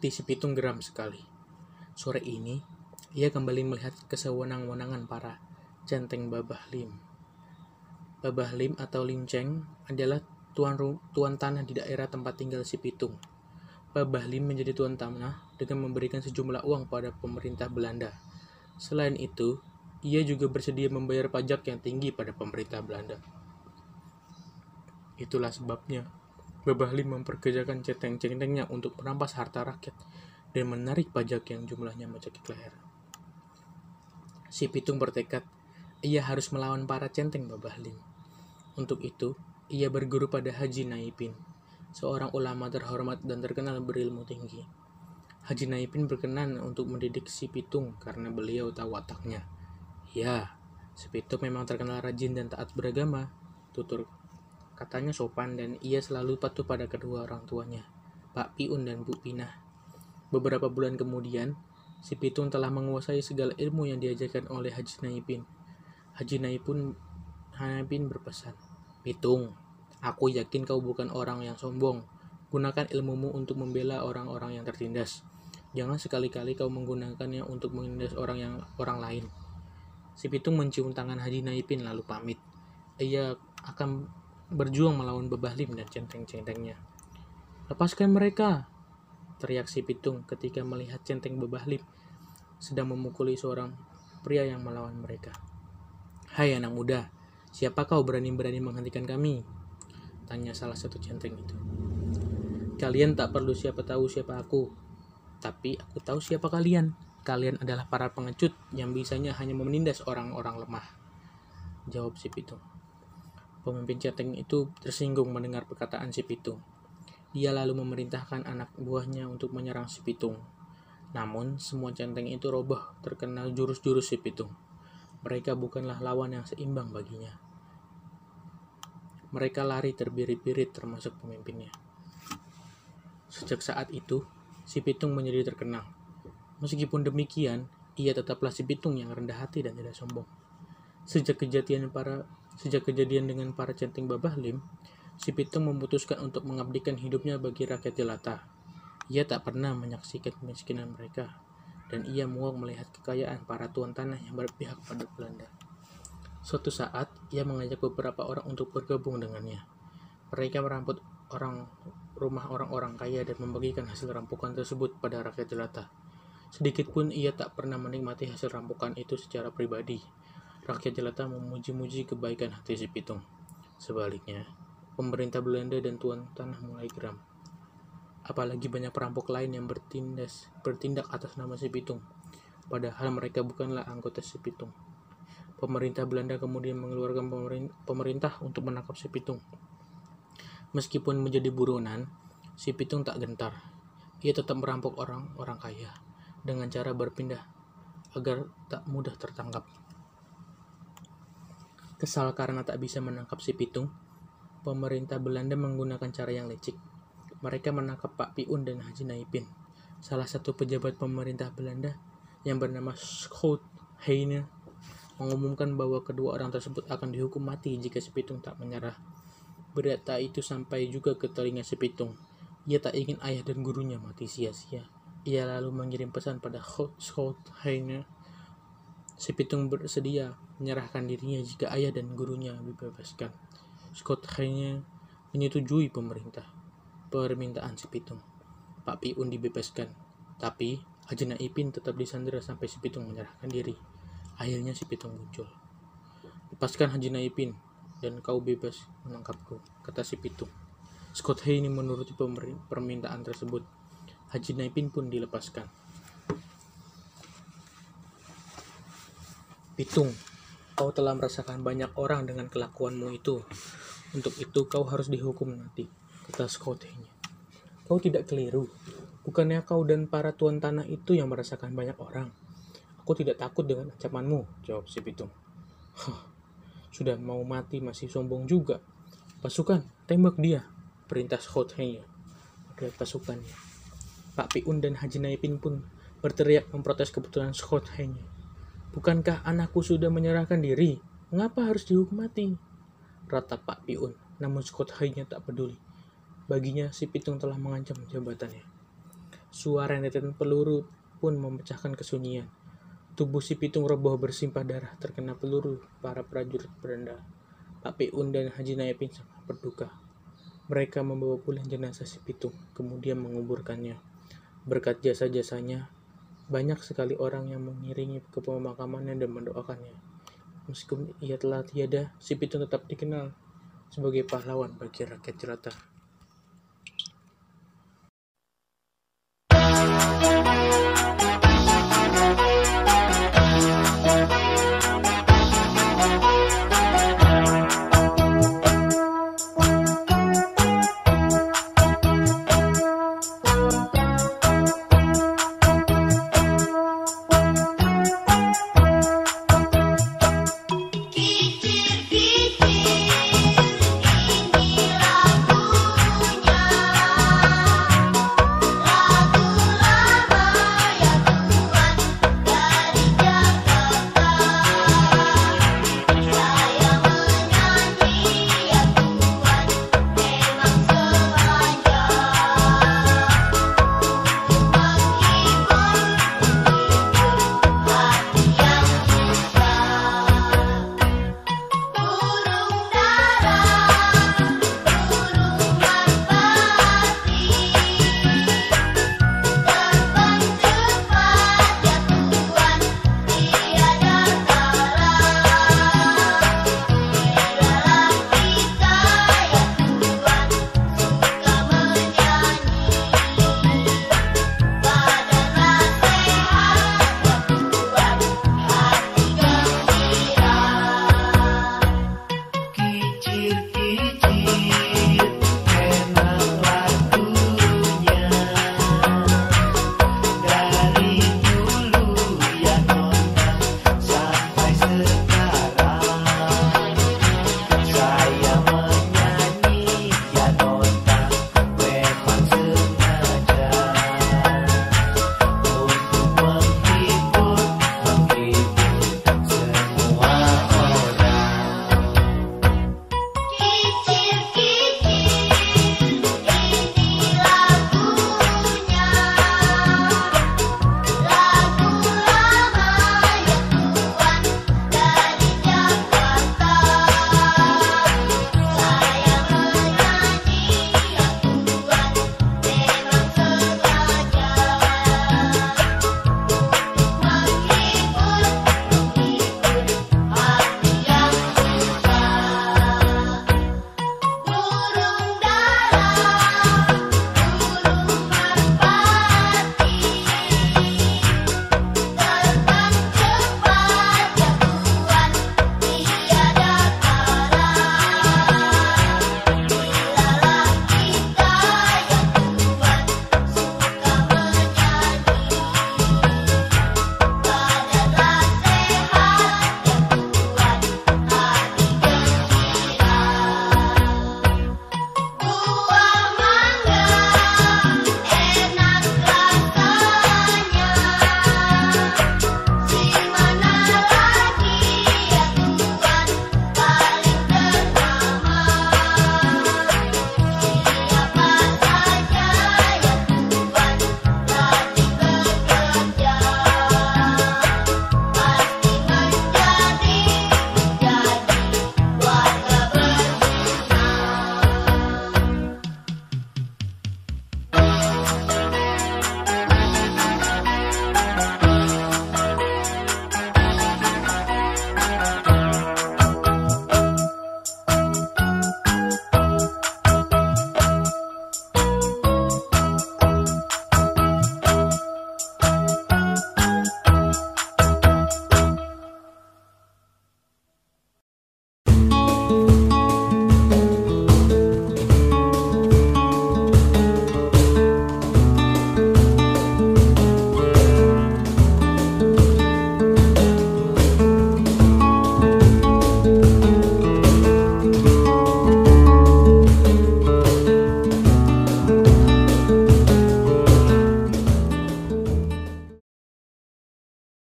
si Pitung geram sekali. Sore ini, ia kembali melihat kesewenang-wenangan para centeng Babah Lim. Babah Lim atau Lim Cheng adalah tuan, tuan tanah di daerah tempat tinggal si Pitung. Babah Lim menjadi tuan tanah dengan memberikan sejumlah uang pada pemerintah Belanda. Selain itu, ia juga bersedia membayar pajak yang tinggi pada pemerintah Belanda. Itulah sebabnya Babah Lim memperkerjakan centeng-centengnya untuk merampas harta rakyat dan menarik pajak yang jumlahnya mencekik leher. Si Pitung bertekad ia harus melawan para centeng Babah Lim. Untuk itu, ia berguru pada Haji Naipin, seorang ulama terhormat dan terkenal berilmu tinggi. Haji Naipin berkenan untuk mendidik si Pitung karena beliau tahu wataknya. Ya, si Pitung memang terkenal rajin dan taat beragama, tutur katanya sopan dan ia selalu patuh pada kedua orang tuanya, Pak Piun dan Bu Pinah. Beberapa bulan kemudian, si Pitung telah menguasai segala ilmu yang diajarkan oleh Haji Naipin. Haji Naipin, Naipin berpesan, Pitung, Aku yakin kau bukan orang yang sombong. Gunakan ilmumu untuk membela orang-orang yang tertindas. Jangan sekali-kali kau menggunakannya untuk menindas orang yang orang lain. Si Pitung mencium tangan Haji Naipin lalu pamit. Ia akan berjuang melawan Bebahlim dan centeng-centengnya. Lepaskan mereka, teriak si Pitung ketika melihat centeng Bebahlim sedang memukuli seorang pria yang melawan mereka. Hai anak muda, siapa kau berani-berani menghentikan kami? Tanya salah satu centeng itu. Kalian tak perlu siapa tahu siapa aku. Tapi aku tahu siapa kalian. Kalian adalah para pengecut yang bisanya hanya menindas orang-orang lemah. Jawab si Pitung. Pemimpin centeng itu tersinggung mendengar perkataan si Pitung. Dia lalu memerintahkan anak buahnya untuk menyerang si Pitung. Namun, semua centeng itu roboh terkena jurus-jurus si Pitung. Mereka bukanlah lawan yang seimbang baginya. Mereka lari terbirit-birit termasuk pemimpinnya. Sejak saat itu, si Pitung menjadi terkenal. Meskipun demikian, ia tetaplah si Pitung yang rendah hati dan tidak sombong. Sejak kejadian para sejak kejadian dengan para centeng Babah Lim, si Pitung memutuskan untuk mengabdikan hidupnya bagi rakyat jelata. Ia tak pernah menyaksikan kemiskinan mereka, dan ia muak melihat kekayaan para tuan tanah yang berpihak pada Belanda. Suatu saat, ia mengajak beberapa orang untuk bergabung dengannya. Mereka merampok orang rumah orang-orang kaya dan membagikan hasil rampokan tersebut pada rakyat jelata. Sedikit pun ia tak pernah menikmati hasil rampokan itu secara pribadi. Rakyat jelata memuji-muji kebaikan hati si Pitung. Sebaliknya, pemerintah Belanda dan tuan tanah mulai geram. Apalagi banyak perampok lain yang bertindas, bertindak atas nama si Pitung. Padahal mereka bukanlah anggota si Pitung. Pemerintah Belanda kemudian mengeluarkan pemerintah untuk menangkap si Pitung. Meskipun menjadi buronan, si Pitung tak gentar. Ia tetap merampok orang-orang kaya dengan cara berpindah agar tak mudah tertangkap. Kesal karena tak bisa menangkap si Pitung, pemerintah Belanda menggunakan cara yang licik. Mereka menangkap Pak Piun dan Haji Naipin, salah satu pejabat pemerintah Belanda yang bernama Schout Heine mengumumkan bahwa kedua orang tersebut akan dihukum mati jika Sepitung tak menyerah. Berita itu sampai juga ke telinga Sepitung. Ia tak ingin ayah dan gurunya mati sia-sia. Ia lalu mengirim pesan pada Scott Heine. Sepitung bersedia menyerahkan dirinya jika ayah dan gurunya dibebaskan. Scott Heine menyetujui pemerintah permintaan Sepitung. Pak Piun dibebaskan, tapi Haji Naipin tetap disandera sampai Sepitung menyerahkan diri. Akhirnya si Pitung muncul. Lepaskan Haji Naipin, dan kau bebas menangkapku, kata si Pitung. Scott Hay ini menuruti permintaan tersebut. Haji Naipin pun dilepaskan. Pitung, kau telah merasakan banyak orang dengan kelakuanmu itu. Untuk itu kau harus dihukum nanti, kata Scott Hay. Kau tidak keliru. Bukannya kau dan para tuan tanah itu yang merasakan banyak orang. Aku tidak takut dengan ancamanmu, jawab si Pitung. Sudah mau mati masih sombong juga. Pasukan, tembak dia, perintah Schothenya pada pasukannya. Pak Piun dan Haji Naipin pun berteriak memprotes keputusan Schothenya. Bukankah anakku sudah menyerahkan diri? Mengapa harus dihukum mati? Rata Pak Piun, namun Schothenya tak peduli. Baginya si Pitung telah mengancam jabatannya. Suara rentetan peluru pun memecahkan kesunyian. Tubuh si Pitung roboh bersimpah darah terkena peluru para prajurit beranda. Pak Piun dan Haji Nayapin sangat berduka. Mereka membawa pulang jenazah si Pitung, kemudian menguburkannya. Berkat jasa-jasanya, banyak sekali orang yang mengiringi ke pemakamannya dan mendoakannya. Meskipun ia telah tiada, si piton tetap dikenal sebagai pahlawan bagi rakyat jelata.